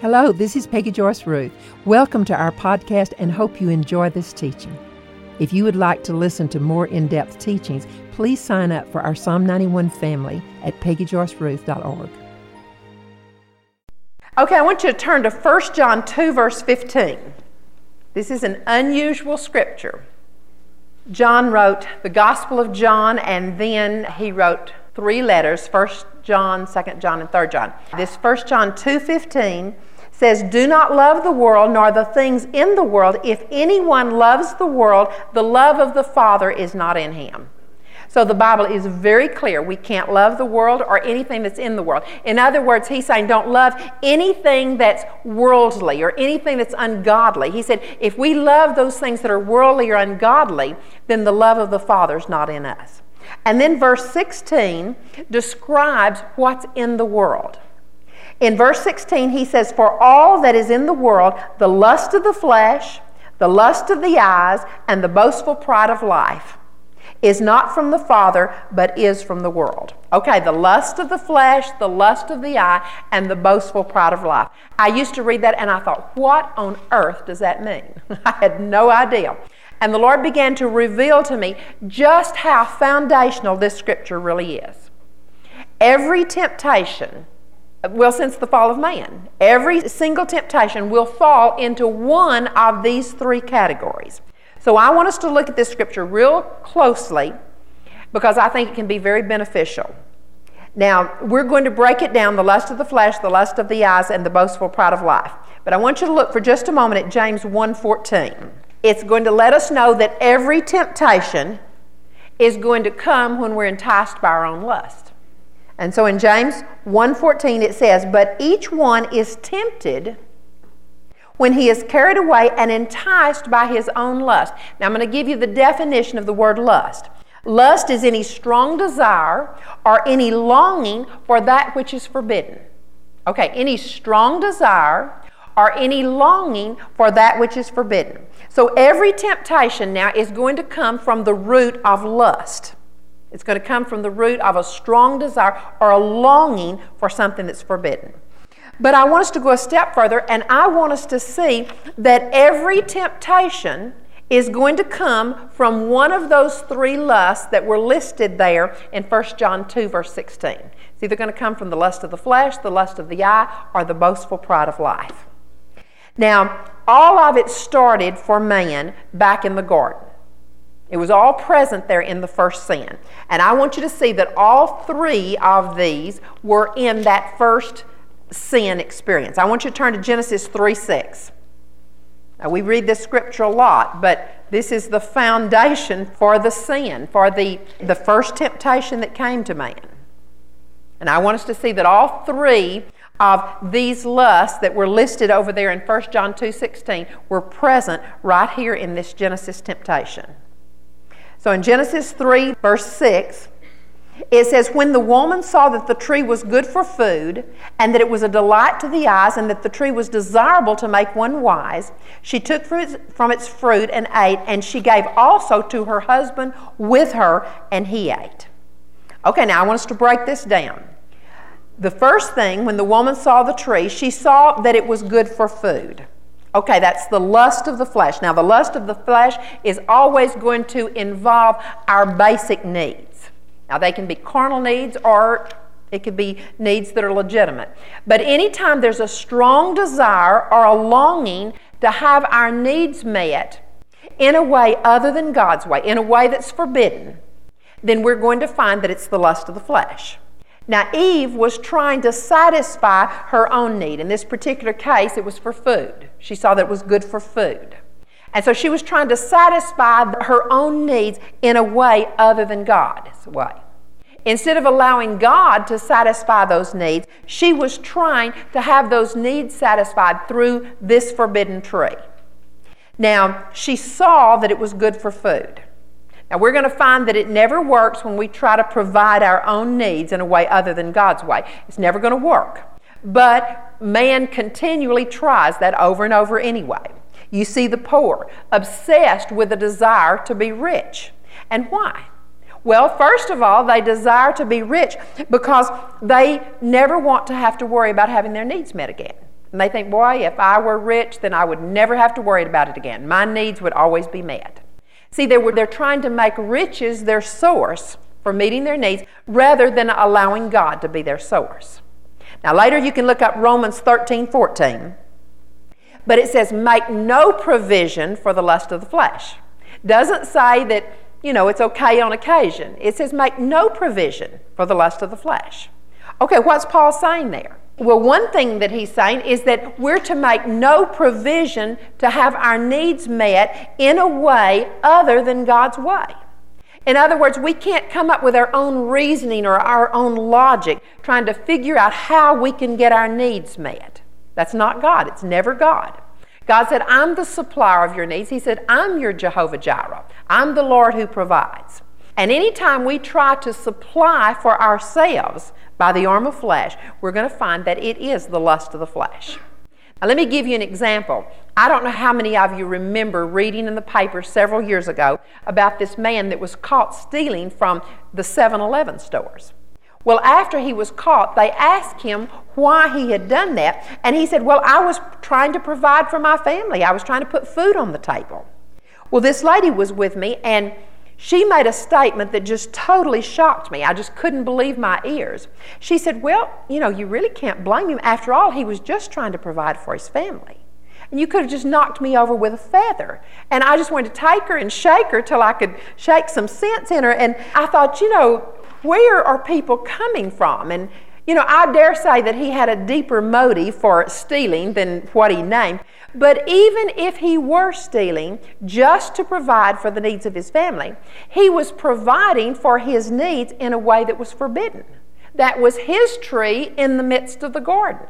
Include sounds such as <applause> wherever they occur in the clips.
Hello, this is Peggy Joyce Ruth. Welcome to our podcast and hope you enjoy this teaching. If you would like to listen to more in depth teachings, please sign up for our Psalm 91 family at peggyjoyceruth.org. Okay, I want you to turn to 1 John 2, verse 15. This is an unusual scripture. John wrote the Gospel of John, and then he wrote three letters, 1 John, 2 John, and 3 John. This 1 John 2.15 says, Do not love the world nor the things in the world. If anyone loves the world, the love of the Father is not in him. So the Bible is very clear. We can't love the world or anything that's in the world. In other words, he's saying don't love anything that's worldly or anything that's ungodly. He said if we love those things that are worldly or ungodly, then the love of the Father is not in us. And then verse 16 describes what's in the world. In verse 16, he says, For all that is in the world, the lust of the flesh, the lust of the eyes, and the boastful pride of life, is not from the Father, but is from the world. Okay, the lust of the flesh, the lust of the eye, and the boastful pride of life. I used to read that and I thought, what on earth does that mean? <laughs> I had no idea. And the Lord began to reveal to me just how foundational this scripture really is. Every temptation well, since the fall of man, every single temptation will fall into one of these three categories. So I want us to look at this scripture real closely because I think it can be very beneficial. Now, we're going to break it down the lust of the flesh, the lust of the eyes, and the boastful pride of life. But I want you to look for just a moment at James 1:14. It's going to let us know that every temptation is going to come when we're enticed by our own lust. And so in James 1:14 it says, "But each one is tempted when he is carried away and enticed by his own lust." Now I'm going to give you the definition of the word lust. Lust is any strong desire or any longing for that which is forbidden. Okay, any strong desire or any longing for that which is forbidden. So every temptation now is going to come from the root of lust. It's going to come from the root of a strong desire or a longing for something that's forbidden. But I want us to go a step further, and I want us to see that every temptation is going to come from one of those three lusts that were listed there in 1 John 2, verse 16. It's either going to come from the lust of the flesh, the lust of the eye, or the boastful pride of life. Now, all of it started for man back in the garden. It was all present there in the first sin. And I want you to see that all three of these were in that first sin experience. I want you to turn to Genesis 3 6. Now, we read this scripture a lot, but this is the foundation for the sin, for the, the first temptation that came to man. And I want us to see that all three of these lusts that were listed over there in 1 John 2:16 were present right here in this Genesis temptation. So in Genesis 3, verse 6, it says, When the woman saw that the tree was good for food, and that it was a delight to the eyes, and that the tree was desirable to make one wise, she took from its fruit and ate, and she gave also to her husband with her, and he ate. Okay, now I want us to break this down. The first thing, when the woman saw the tree, she saw that it was good for food. Okay, that's the lust of the flesh. Now, the lust of the flesh is always going to involve our basic needs. Now, they can be carnal needs or it could be needs that are legitimate. But anytime there's a strong desire or a longing to have our needs met in a way other than God's way, in a way that's forbidden, then we're going to find that it's the lust of the flesh. Now, Eve was trying to satisfy her own need. In this particular case, it was for food. She saw that it was good for food. And so she was trying to satisfy her own needs in a way other than God's way. Instead of allowing God to satisfy those needs, she was trying to have those needs satisfied through this forbidden tree. Now, she saw that it was good for food. Now, we're going to find that it never works when we try to provide our own needs in a way other than God's way. It's never going to work. But man continually tries that over and over anyway. You see the poor obsessed with a desire to be rich. And why? Well, first of all, they desire to be rich because they never want to have to worry about having their needs met again. And they think, boy, if I were rich, then I would never have to worry about it again. My needs would always be met. See, they were, they're trying to make riches their source for meeting their needs rather than allowing God to be their source. Now, later you can look up Romans 13 14, but it says, make no provision for the lust of the flesh. Doesn't say that, you know, it's okay on occasion. It says, make no provision for the lust of the flesh. Okay, what's Paul saying there? Well, one thing that he's saying is that we're to make no provision to have our needs met in a way other than God's way. In other words, we can't come up with our own reasoning or our own logic trying to figure out how we can get our needs met. That's not God, it's never God. God said, I'm the supplier of your needs. He said, I'm your Jehovah Jireh. I'm the Lord who provides. And anytime we try to supply for ourselves by the arm of flesh, we're going to find that it is the lust of the flesh. Now, let me give you an example. I don't know how many of you remember reading in the paper several years ago about this man that was caught stealing from the 7 Eleven stores. Well, after he was caught, they asked him why he had done that, and he said, Well, I was trying to provide for my family, I was trying to put food on the table. Well, this lady was with me, and she made a statement that just totally shocked me. I just couldn't believe my ears. She said, Well, you know, you really can't blame him. After all, he was just trying to provide for his family. And you could have just knocked me over with a feather. And I just wanted to take her and shake her till I could shake some sense in her. And I thought, you know, where are people coming from? And, you know, I dare say that he had a deeper motive for stealing than what he named. But even if he were stealing just to provide for the needs of his family, he was providing for his needs in a way that was forbidden. That was his tree in the midst of the garden.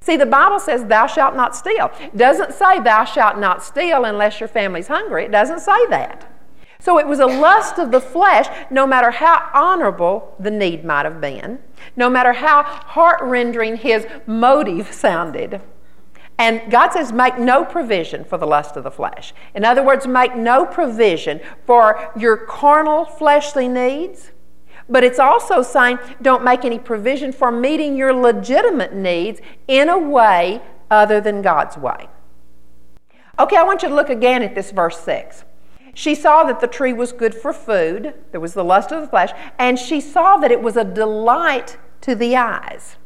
See, the Bible says, Thou shalt not steal. It doesn't say, Thou shalt not steal unless your family's hungry. It doesn't say that. So it was a lust of the flesh, no matter how honorable the need might have been, no matter how heart rendering his motive sounded. And God says, make no provision for the lust of the flesh. In other words, make no provision for your carnal fleshly needs. But it's also saying, don't make any provision for meeting your legitimate needs in a way other than God's way. Okay, I want you to look again at this verse 6. She saw that the tree was good for food, there was the lust of the flesh, and she saw that it was a delight to the eyes.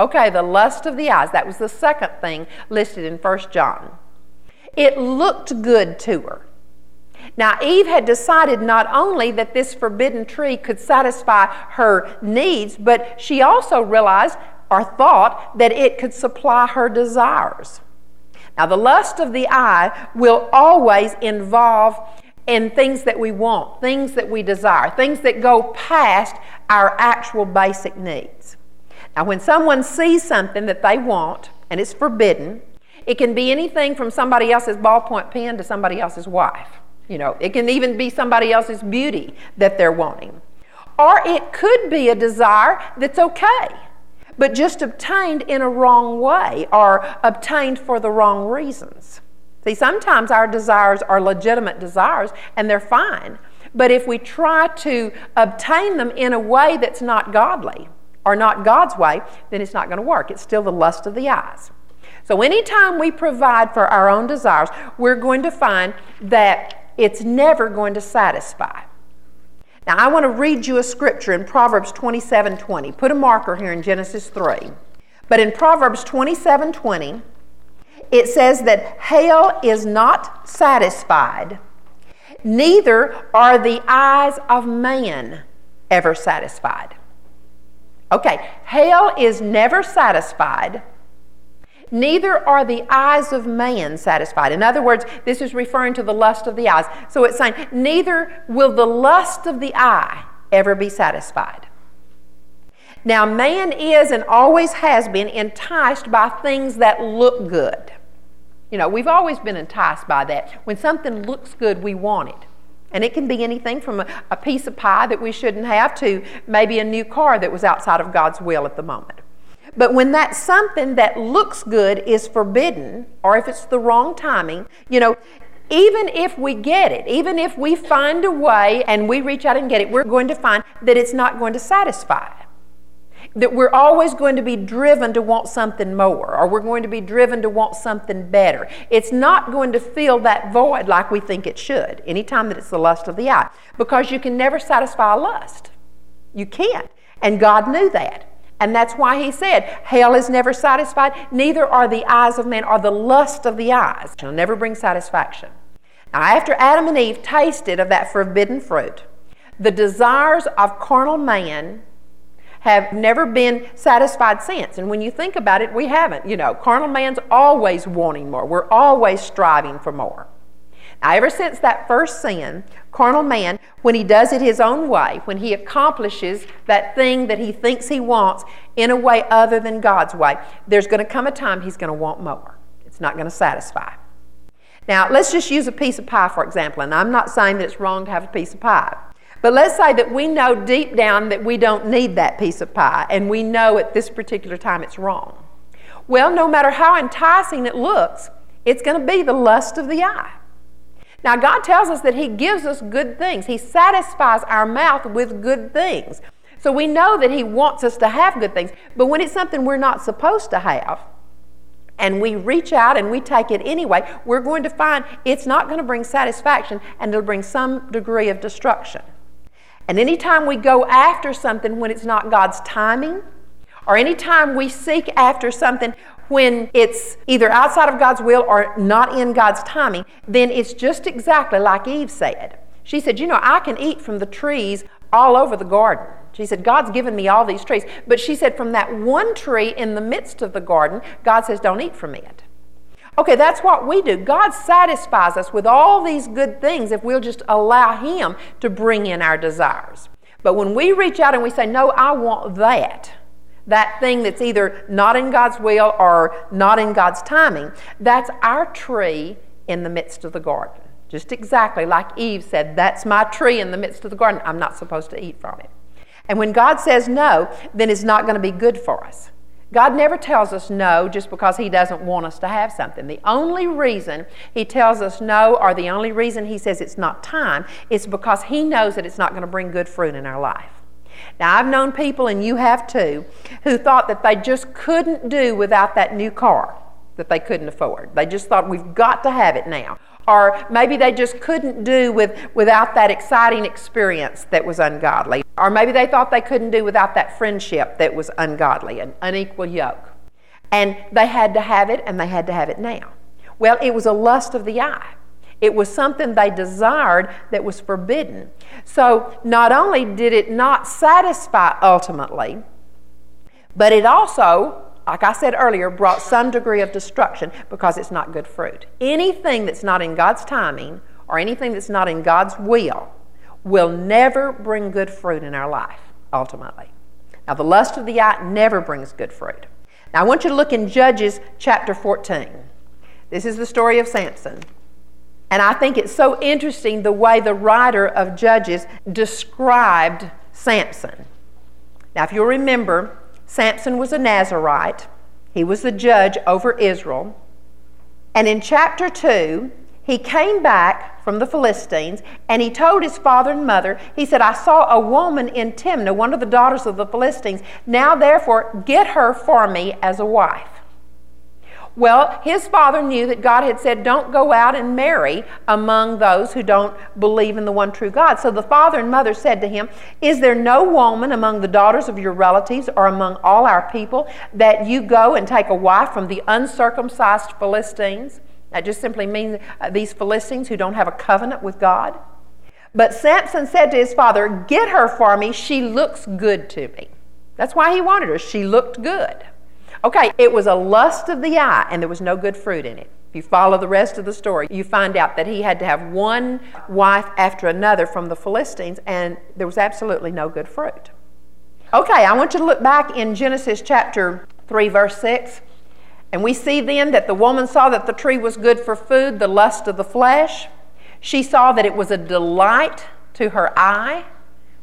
Okay, the lust of the eyes. That was the second thing listed in 1 John. It looked good to her. Now, Eve had decided not only that this forbidden tree could satisfy her needs, but she also realized or thought that it could supply her desires. Now, the lust of the eye will always involve in things that we want, things that we desire, things that go past our actual basic needs. Now, when someone sees something that they want and it's forbidden, it can be anything from somebody else's ballpoint pen to somebody else's wife. You know, it can even be somebody else's beauty that they're wanting. Or it could be a desire that's okay, but just obtained in a wrong way or obtained for the wrong reasons. See, sometimes our desires are legitimate desires and they're fine. But if we try to obtain them in a way that's not godly, are not God's way, then it's not going to work. It's still the lust of the eyes. So, anytime we provide for our own desires, we're going to find that it's never going to satisfy. Now, I want to read you a scripture in Proverbs 27 20. Put a marker here in Genesis 3. But in Proverbs 27 20, it says that hell is not satisfied, neither are the eyes of man ever satisfied. Okay, hell is never satisfied, neither are the eyes of man satisfied. In other words, this is referring to the lust of the eyes. So it's saying, neither will the lust of the eye ever be satisfied. Now, man is and always has been enticed by things that look good. You know, we've always been enticed by that. When something looks good, we want it. And it can be anything from a, a, piece of pie that we shouldn't have to maybe a new car that was outside of God's will at the moment. But when that something that looks good is forbidden, or if it's the wrong timing, you know, even if we get it, even if we find a way and we reach out and get it, we're going to find that it's not going to satisfy. That we're always going to be driven to want something more, or we're going to be driven to want something better. It's not going to fill that void like we think it should, anytime that it's the lust of the eye, because you can never satisfy a lust. You can't. And God knew that. And that's why he said, Hell is never satisfied, neither are the eyes of man, or the lust of the eyes. It'll never bring satisfaction. Now, after Adam and Eve tasted of that forbidden fruit, the desires of carnal man have never been satisfied since. And when you think about it, we haven't. You know, carnal man's always wanting more, we're always striving for more. Now, ever since that first sin, carnal man, when he does it his own way, when he accomplishes that thing that he thinks he wants in a way other than God's way, there's going to come a time he's going to want more. It's not going to satisfy. Now, let's just use a piece of pie, for example, and I'm not saying that it's wrong to have a piece of pie. But let's say that we know deep down that we don't need that piece of pie, and we know at this particular time it's wrong. Well, no matter how enticing it looks, it's going to be the lust of the eye. Now, God tells us that He gives us good things. He satisfies our mouth with good things. So we know that He wants us to have good things. But when it's something we're not supposed to have, and we reach out and we take it anyway, we're going to find it's not going to bring satisfaction and it'll bring some degree of destruction. And anytime we go after something when it's not God's timing, or anytime we seek after something when it's either outside of God's will or not in God's timing, then it's just exactly like Eve said. She said, You know, I can eat from the trees all over the garden. She said, God's given me all these trees. But she said, From that one tree in the midst of the garden, God says, Don't eat from it. Okay, that's what we do. God satisfies us with all these good things if we'll just allow Him to bring in our desires. But when we reach out and we say, No, I want that, that thing that's either not in God's will or not in God's timing, that's our tree in the midst of the garden. Just exactly like Eve said, that's my tree in the midst of the garden. I'm not supposed to eat from it. And when God says no, then it's not going to be good for us. God never tells us no just because He doesn't want us to have something. The only reason He tells us no, or the only reason He says it's not time, is because He knows that it's not going to bring good fruit in our life. Now, I've known people, and you have too, who thought that they just couldn't do without that new car that they couldn't afford. They just thought, we've got to have it now. Or maybe they just couldn't do with, without that exciting experience that was ungodly. Or maybe they thought they couldn't do without that friendship that was ungodly, an unequal yoke. And they had to have it, and they had to have it now. Well, it was a lust of the eye. It was something they desired that was forbidden. So not only did it not satisfy ultimately, but it also, like I said earlier, brought some degree of destruction because it's not good fruit. Anything that's not in God's timing or anything that's not in God's will will never bring good fruit in our life, ultimately. Now, the lust of the eye never brings good fruit. Now, I want you to look in Judges chapter 14. This is the story of Samson. And I think it's so interesting the way the writer of Judges described Samson. Now, if you'll remember, Samson was a Nazarite, he was the judge over Israel. And in chapter 2, he came back from the Philistines and he told his father and mother, he said, I saw a woman in Timnah, one of the daughters of the Philistines. Now, therefore, get her for me as a wife. Well, his father knew that God had said, Don't go out and marry among those who don't believe in the one true God. So the father and mother said to him, Is there no woman among the daughters of your relatives or among all our people that you go and take a wife from the uncircumcised Philistines? That just simply means uh, these Philistines who don't have a covenant with God. But Samson said to his father, Get her for me. She looks good to me. That's why he wanted her. She looked good. Okay, it was a lust of the eye, and there was no good fruit in it. If you follow the rest of the story, you find out that he had to have one wife after another from the Philistines, and there was absolutely no good fruit. Okay, I want you to look back in Genesis chapter 3, verse 6. And we see then that the woman saw that the tree was good for food, the lust of the flesh. She saw that it was a delight to her eye.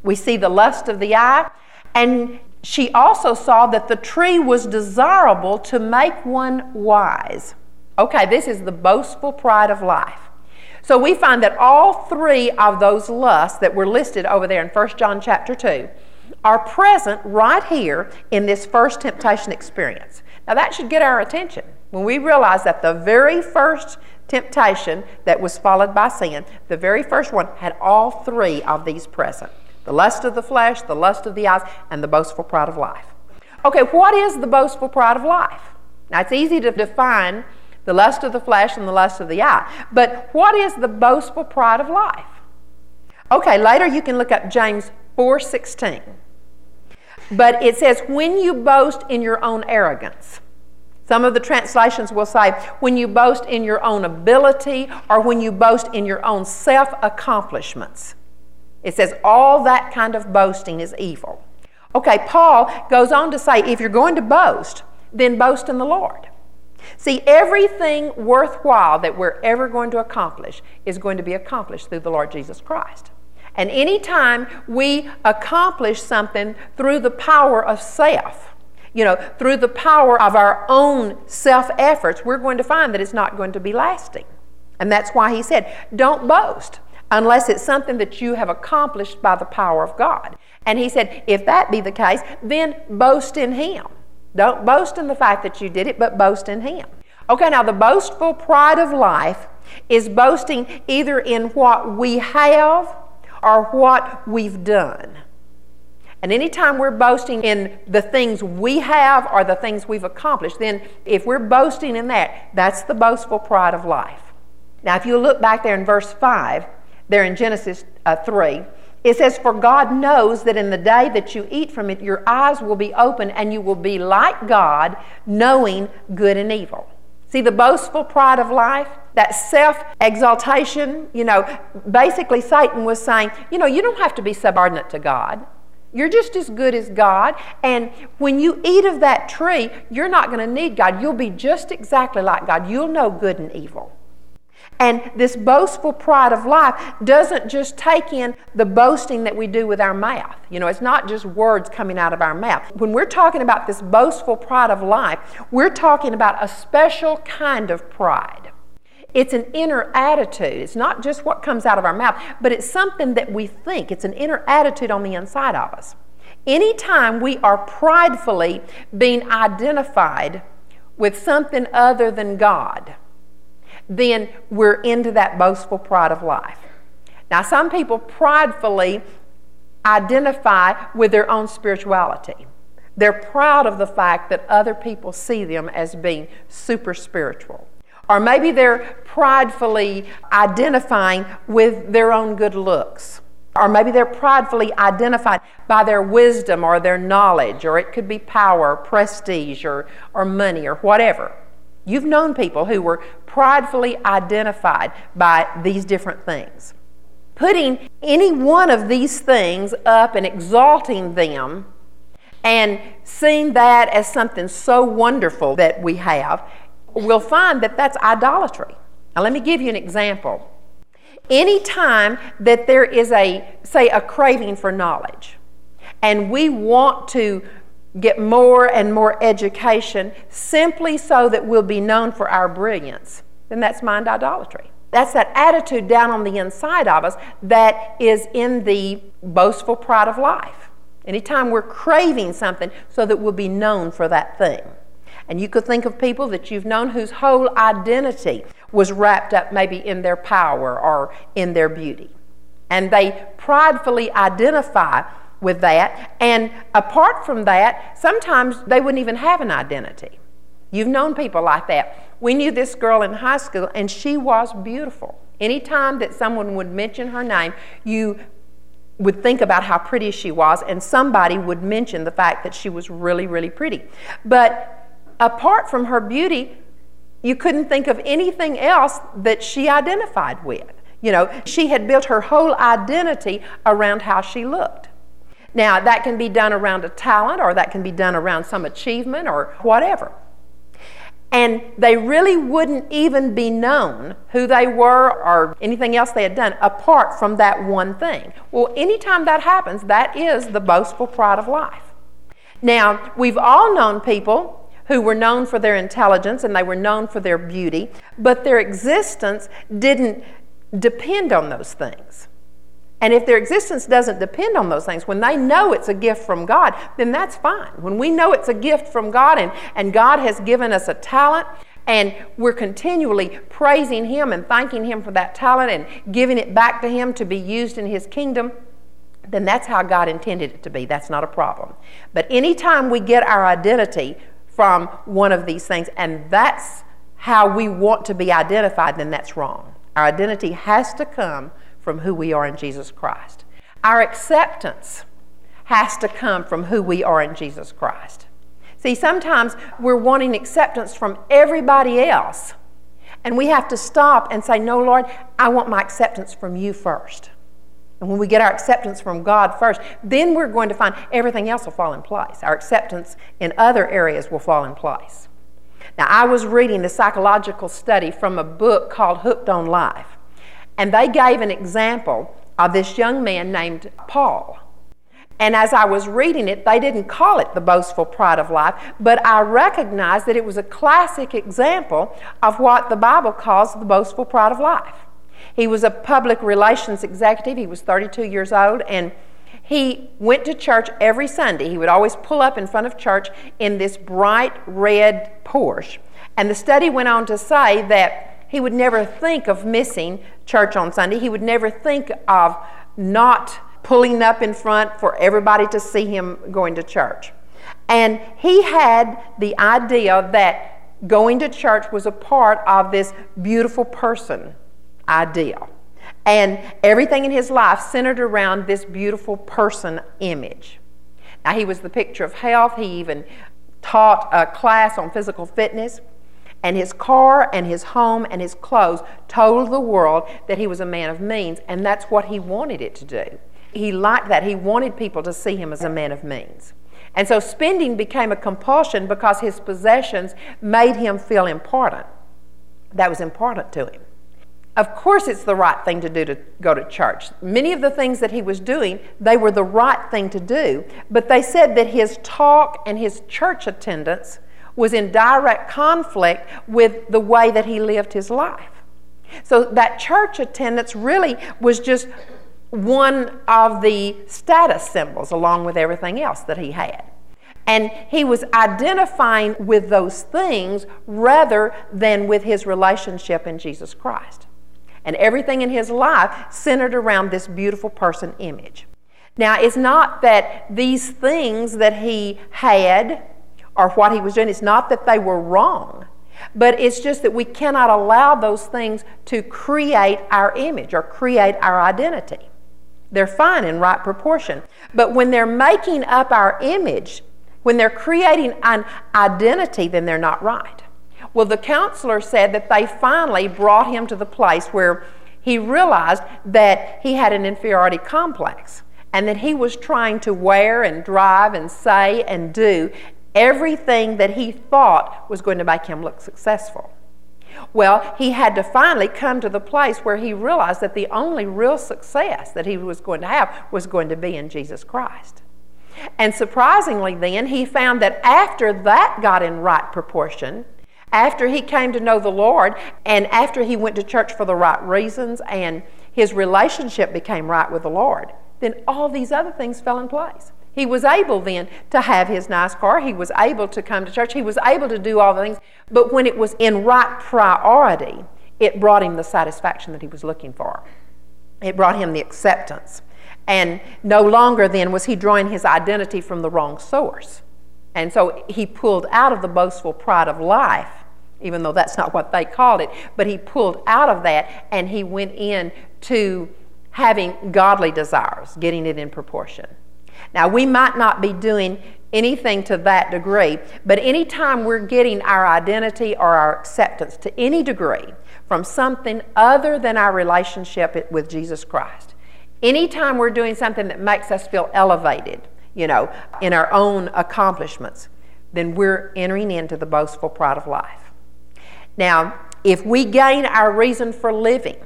We see the lust of the eye. And she also saw that the tree was desirable to make one wise. Okay, this is the boastful pride of life. So we find that all three of those lusts that were listed over there in 1 John chapter 2 are present right here in this first temptation experience. Now, that should get our attention when we realize that the very first temptation that was followed by sin, the very first one, had all three of these present the lust of the flesh, the lust of the eyes, and the boastful pride of life. Okay, what is the boastful pride of life? Now, it's easy to define the lust of the flesh and the lust of the eye, but what is the boastful pride of life? Okay, later you can look up James 4:16. But it says when you boast in your own arrogance. Some of the translations will say, when you boast in your own ability or when you boast in your own self accomplishments. It says all that kind of boasting is evil. Okay, Paul goes on to say, if you're going to boast, then boast in the Lord. See, everything worthwhile that we're ever going to accomplish is going to be accomplished through the Lord Jesus Christ. And anytime we accomplish something through the power of self, you know, through the power of our own self efforts, we're going to find that it's not going to be lasting. And that's why he said, don't boast unless it's something that you have accomplished by the power of God. And he said, if that be the case, then boast in him. Don't boast in the fact that you did it, but boast in him. Okay, now the boastful pride of life is boasting either in what we have or what we've done. And anytime we're boasting in the things we have or the things we've accomplished, then if we're boasting in that, that's the boastful pride of life. Now, if you look back there in verse 5, there in Genesis uh, 3, it says, For God knows that in the day that you eat from it, your eyes will be open and you will be like God, knowing good and evil. See the boastful pride of life? That self exaltation, you know, basically Satan was saying, you know, you don't have to be subordinate to God. You're just as good as God. And when you eat of that tree, you're not going to need God. You'll be just exactly like God. You'll know good and evil. And this boastful pride of life doesn't just take in the boasting that we do with our mouth. You know, it's not just words coming out of our mouth. When we're talking about this boastful pride of life, we're talking about a special kind of pride. It's an inner attitude. It's not just what comes out of our mouth, but it's something that we think. It's an inner attitude on the inside of us. Anytime we are pridefully being identified with something other than God, then we're into that boastful pride of life. Now, some people pridefully identify with their own spirituality. They're proud of the fact that other people see them as being super spiritual. Or maybe they're pridefully identifying with their own good looks. Or maybe they're pridefully identified by their wisdom or their knowledge, or it could be power, prestige, or, or money, or whatever. You've known people who were pridefully identified by these different things. Putting any one of these things up and exalting them and seeing that as something so wonderful that we have, we'll find that that's idolatry. Now, let me give you an example. Anytime that there is a, say, a craving for knowledge, and we want to get more and more education simply so that we'll be known for our brilliance, then that's mind idolatry. That's that attitude down on the inside of us that is in the boastful pride of life. Anytime we're craving something so that we'll be known for that thing. And you could think of people that you've known whose whole identity was wrapped up maybe in their power or in their beauty. And they pridefully identify with that. And apart from that, sometimes they wouldn't even have an identity. You've known people like that. We knew this girl in high school, and she was beautiful. Anytime that someone would mention her name, you would think about how pretty she was, and somebody would mention the fact that she was really, really pretty. But apart from her beauty, you couldn't think of anything else that she identified with. You know, she had built her whole identity around how she looked. Now, that can be done around a talent or that can be done around some achievement or whatever. And they really wouldn't even be known who they were or anything else they had done apart from that one thing. Well, anytime that happens, that is the boastful pride of life. Now, we've all known people who were known for their intelligence and they were known for their beauty, but their existence didn't depend on those things. And if their existence doesn't depend on those things, when they know it's a gift from God, then that's fine. When we know it's a gift from God and, and God has given us a talent and we're continually praising Him and thanking Him for that talent and giving it back to Him to be used in His kingdom, then that's how God intended it to be. That's not a problem. But anytime we get our identity from one of these things, and that's how we want to be identified, then that's wrong. Our identity has to come from who we are in Jesus Christ. Our acceptance has to come from who we are in Jesus Christ. See, sometimes we're wanting acceptance from everybody else, and we have to stop and say, No, Lord, I want my acceptance from you first. And when we get our acceptance from God first, then we're going to find everything else will fall in place. Our acceptance in other areas will fall in place. Now, I was reading a psychological study from a book called Hooked on Life. And they gave an example of this young man named Paul. And as I was reading it, they didn't call it the boastful pride of life, but I recognized that it was a classic example of what the Bible calls the boastful pride of life. He was a public relations executive, he was 32 years old, and he went to church every Sunday. He would always pull up in front of church in this bright red Porsche. And the study went on to say that he would never think of missing church on Sunday. He would never think of not pulling up in front for everybody to see him going to church. And he had the idea that going to church was a part of this beautiful person idea. And everything in his life centered around this beautiful person image. Now, he was the picture of health. He even taught a class on physical fitness and his car and his home and his clothes told the world that he was a man of means, and that's what he wanted it to do. He liked that. He wanted people to see him as a man of means. And so spending became a compulsion because his possessions made him feel important. That was important to him. Of course, it's the right thing to do to go to church. Many of the things that he was doing, they were the right thing to do, but they said that his talk and his church attendance was in direct conflict with the way that he lived his life. So that church attendance really was just one of the status symbols along with everything else that he had. And he was identifying with those things rather than with his relationship in Jesus Christ. And everything in his life centered around this beautiful person image. Now, it's not that these things that he had or what he was doing. It's not that they were wrong, but it's just that we cannot allow those things to create our image or create our identity. They're fine in right proportion. But when they're making up our image, when they're creating an identity, then they're not right. Well, the counselor said that they finally brought him to the place where he realized that he had an inferiority complex and that he was trying to wear and drive and say and do everything that he thought was going to make him look successful. Well, he had to finally come to the place where he realized that the only real success that he was going to have was going to be in Jesus Christ. And surprisingly, then, he found that after that got in right proportion, after he came to know the Lord, and after he went to church for the right reasons, and his relationship became right with the Lord, then all these other things fell in place. He was able then to have his nice car. He was able to come to church. He was able to do all the things. But when it was in right priority, it brought him the satisfaction that he was looking for. It brought him the acceptance. And no longer then was he drawing his identity from the wrong source. And so he pulled out of the boastful pride of life, even though that's not what they called it, but he pulled out of that and he went in to having godly desires, getting it in proportion. Now, we might not be doing anything to that degree, but anytime we're getting our identity or our acceptance to any degree from something other than our relationship with Jesus Christ, anytime we're doing something that makes us feel elevated, you know, in our own accomplishments, then we're entering into the boastful pride of life. Now, if we gain our reason for living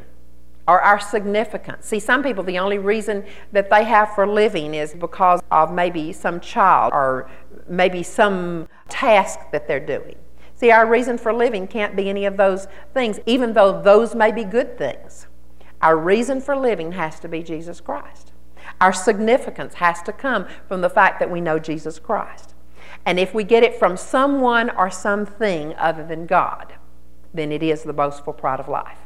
or our significance. See, some people, the only reason that they have for living is because of maybe some child or maybe some task that they're doing. See, our reason for living can't be any of those things, even though those may be good things. Our reason for living has to be Jesus Christ. Our significance has to come from the fact that we know Jesus Christ. And if we get it from someone or something other than God, then it is the boastful pride of life.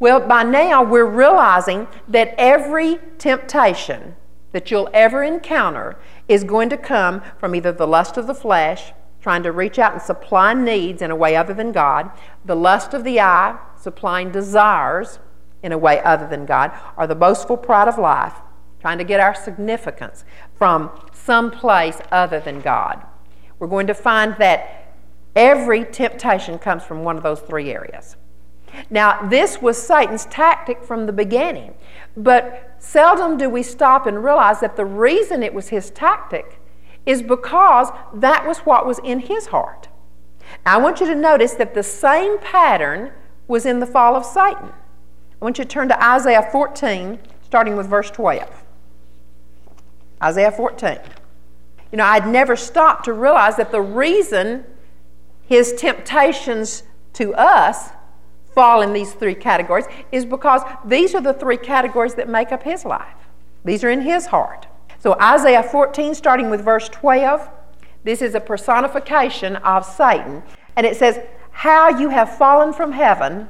Well, by now we're realizing that every temptation that you'll ever encounter is going to come from either the lust of the flesh, trying to reach out and supply needs in a way other than God, the lust of the eye, supplying desires in a way other than God, or the boastful pride of life, trying to get our significance from some place other than God. We're going to find that every temptation comes from one of those three areas. Now, this was Satan's tactic from the beginning, but seldom do we stop and realize that the reason it was his tactic is because that was what was in his heart. I want you to notice that the same pattern was in the fall of Satan. I want you to turn to Isaiah 14, starting with verse 12. Isaiah 14. You know, I'd never stopped to realize that the reason his temptations to us fall in these three categories is because these are the three categories that make up his life. These are in his heart. So, Isaiah 14, starting with verse 12, this is a personification of Satan. And it says, How you have fallen from heaven,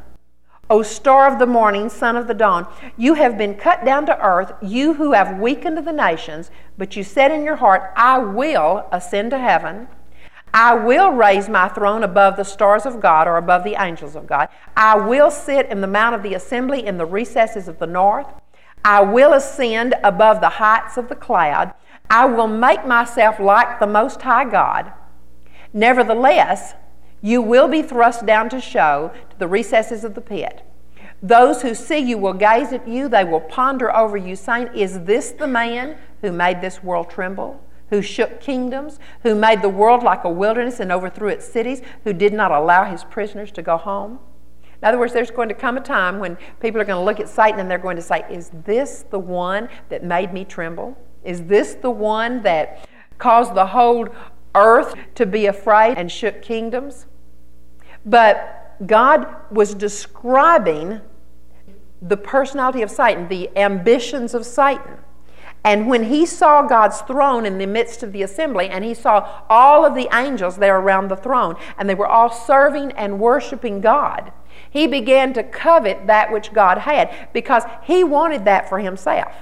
O star of the morning, son of the dawn. You have been cut down to earth, you who have weakened the nations, but you said in your heart, I will ascend to heaven. I will raise my throne above the stars of God or above the angels of God. I will sit in the mount of the assembly in the recesses of the north. I will ascend above the heights of the cloud. I will make myself like the Most High God. Nevertheless, you will be thrust down to Sheol to the recesses of the pit. Those who see you will gaze at you, they will ponder over you, saying, Is this the man who made this world tremble? Who shook kingdoms, who made the world like a wilderness and overthrew its cities, who did not allow his prisoners to go home? In other words, there's going to come a time when people are going to look at Satan and they're going to say, Is this the one that made me tremble? Is this the one that caused the whole earth to be afraid and shook kingdoms? But God was describing the personality of Satan, the ambitions of Satan. And when he saw God's throne in the midst of the assembly, and he saw all of the angels there around the throne, and they were all serving and worshiping God, he began to covet that which God had because he wanted that for himself.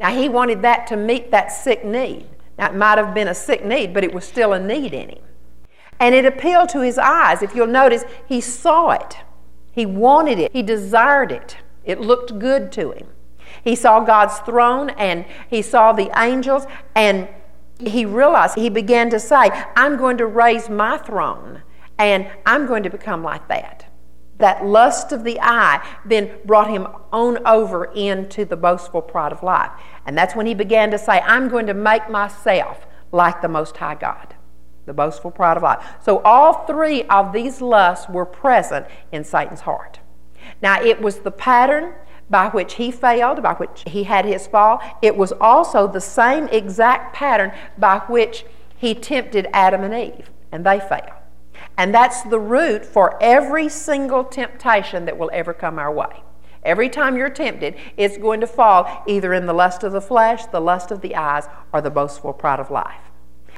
Now, he wanted that to meet that sick need. Now, it might have been a sick need, but it was still a need in him. And it appealed to his eyes. If you'll notice, he saw it, he wanted it, he desired it. It looked good to him. He saw God's throne and he saw the angels, and he realized, he began to say, I'm going to raise my throne and I'm going to become like that that lust of the eye then brought him on over into the boastful pride of life. And that's when he began to say, I'm going to make myself like the Most High God, the boastful pride of life. So all three of these lusts were present in Satan's heart. Now, it was the pattern by which he failed, by which he had his fall. It was also the same exact pattern by which he tempted Adam and Eve, and they failed. And that's the root for every single temptation that will ever come our way. Every time you're tempted, it's going to fall either in the lust of the flesh, the lust of the eyes, or the boastful pride of life.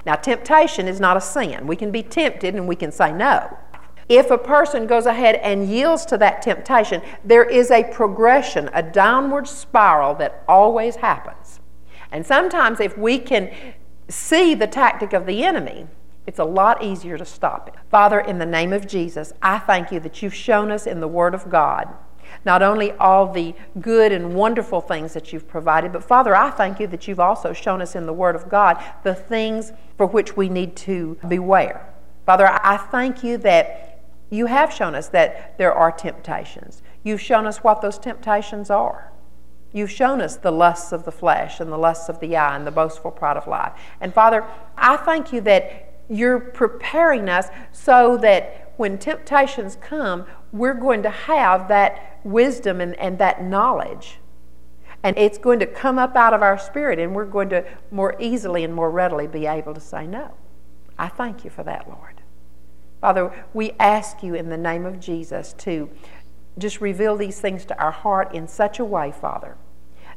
Now, temptation is not a sin. We can be tempted and we can say no. If a person goes ahead and yields to that temptation, there is a progression, a downward spiral that always happens. And sometimes, if we can see the tactic of the enemy, it's a lot easier to stop it. Father, in the name of Jesus, I thank you that you've shown us in the Word of God not only all the good and wonderful things that you've provided, but Father, I thank you that you've also shown us in the Word of God the things for which we need to beware. Father, I thank you that you have shown us that there are temptations. You've shown us what those temptations are. You've shown us the lusts of the flesh and the lusts of the eye and the boastful pride of life. And Father, I thank you that you're preparing us so that when temptations come, we're going to have that wisdom and, and that knowledge. And it's going to come up out of our spirit, and we're going to more easily and more readily be able to say no. I thank you for that, Lord. Father, we ask you in the name of Jesus to just reveal these things to our heart in such a way, Father,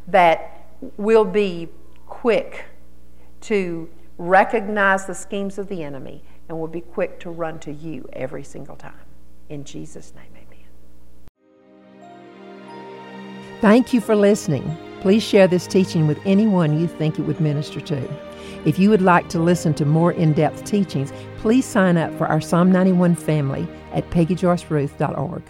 that we'll be quick to recognize the schemes of the enemy and we'll be quick to run to you every single time. In Jesus' name, amen. Thank you for listening. Please share this teaching with anyone you think it would minister to. If you would like to listen to more in depth teachings, please sign up for our Psalm 91 family at peggyjoyceruth.org.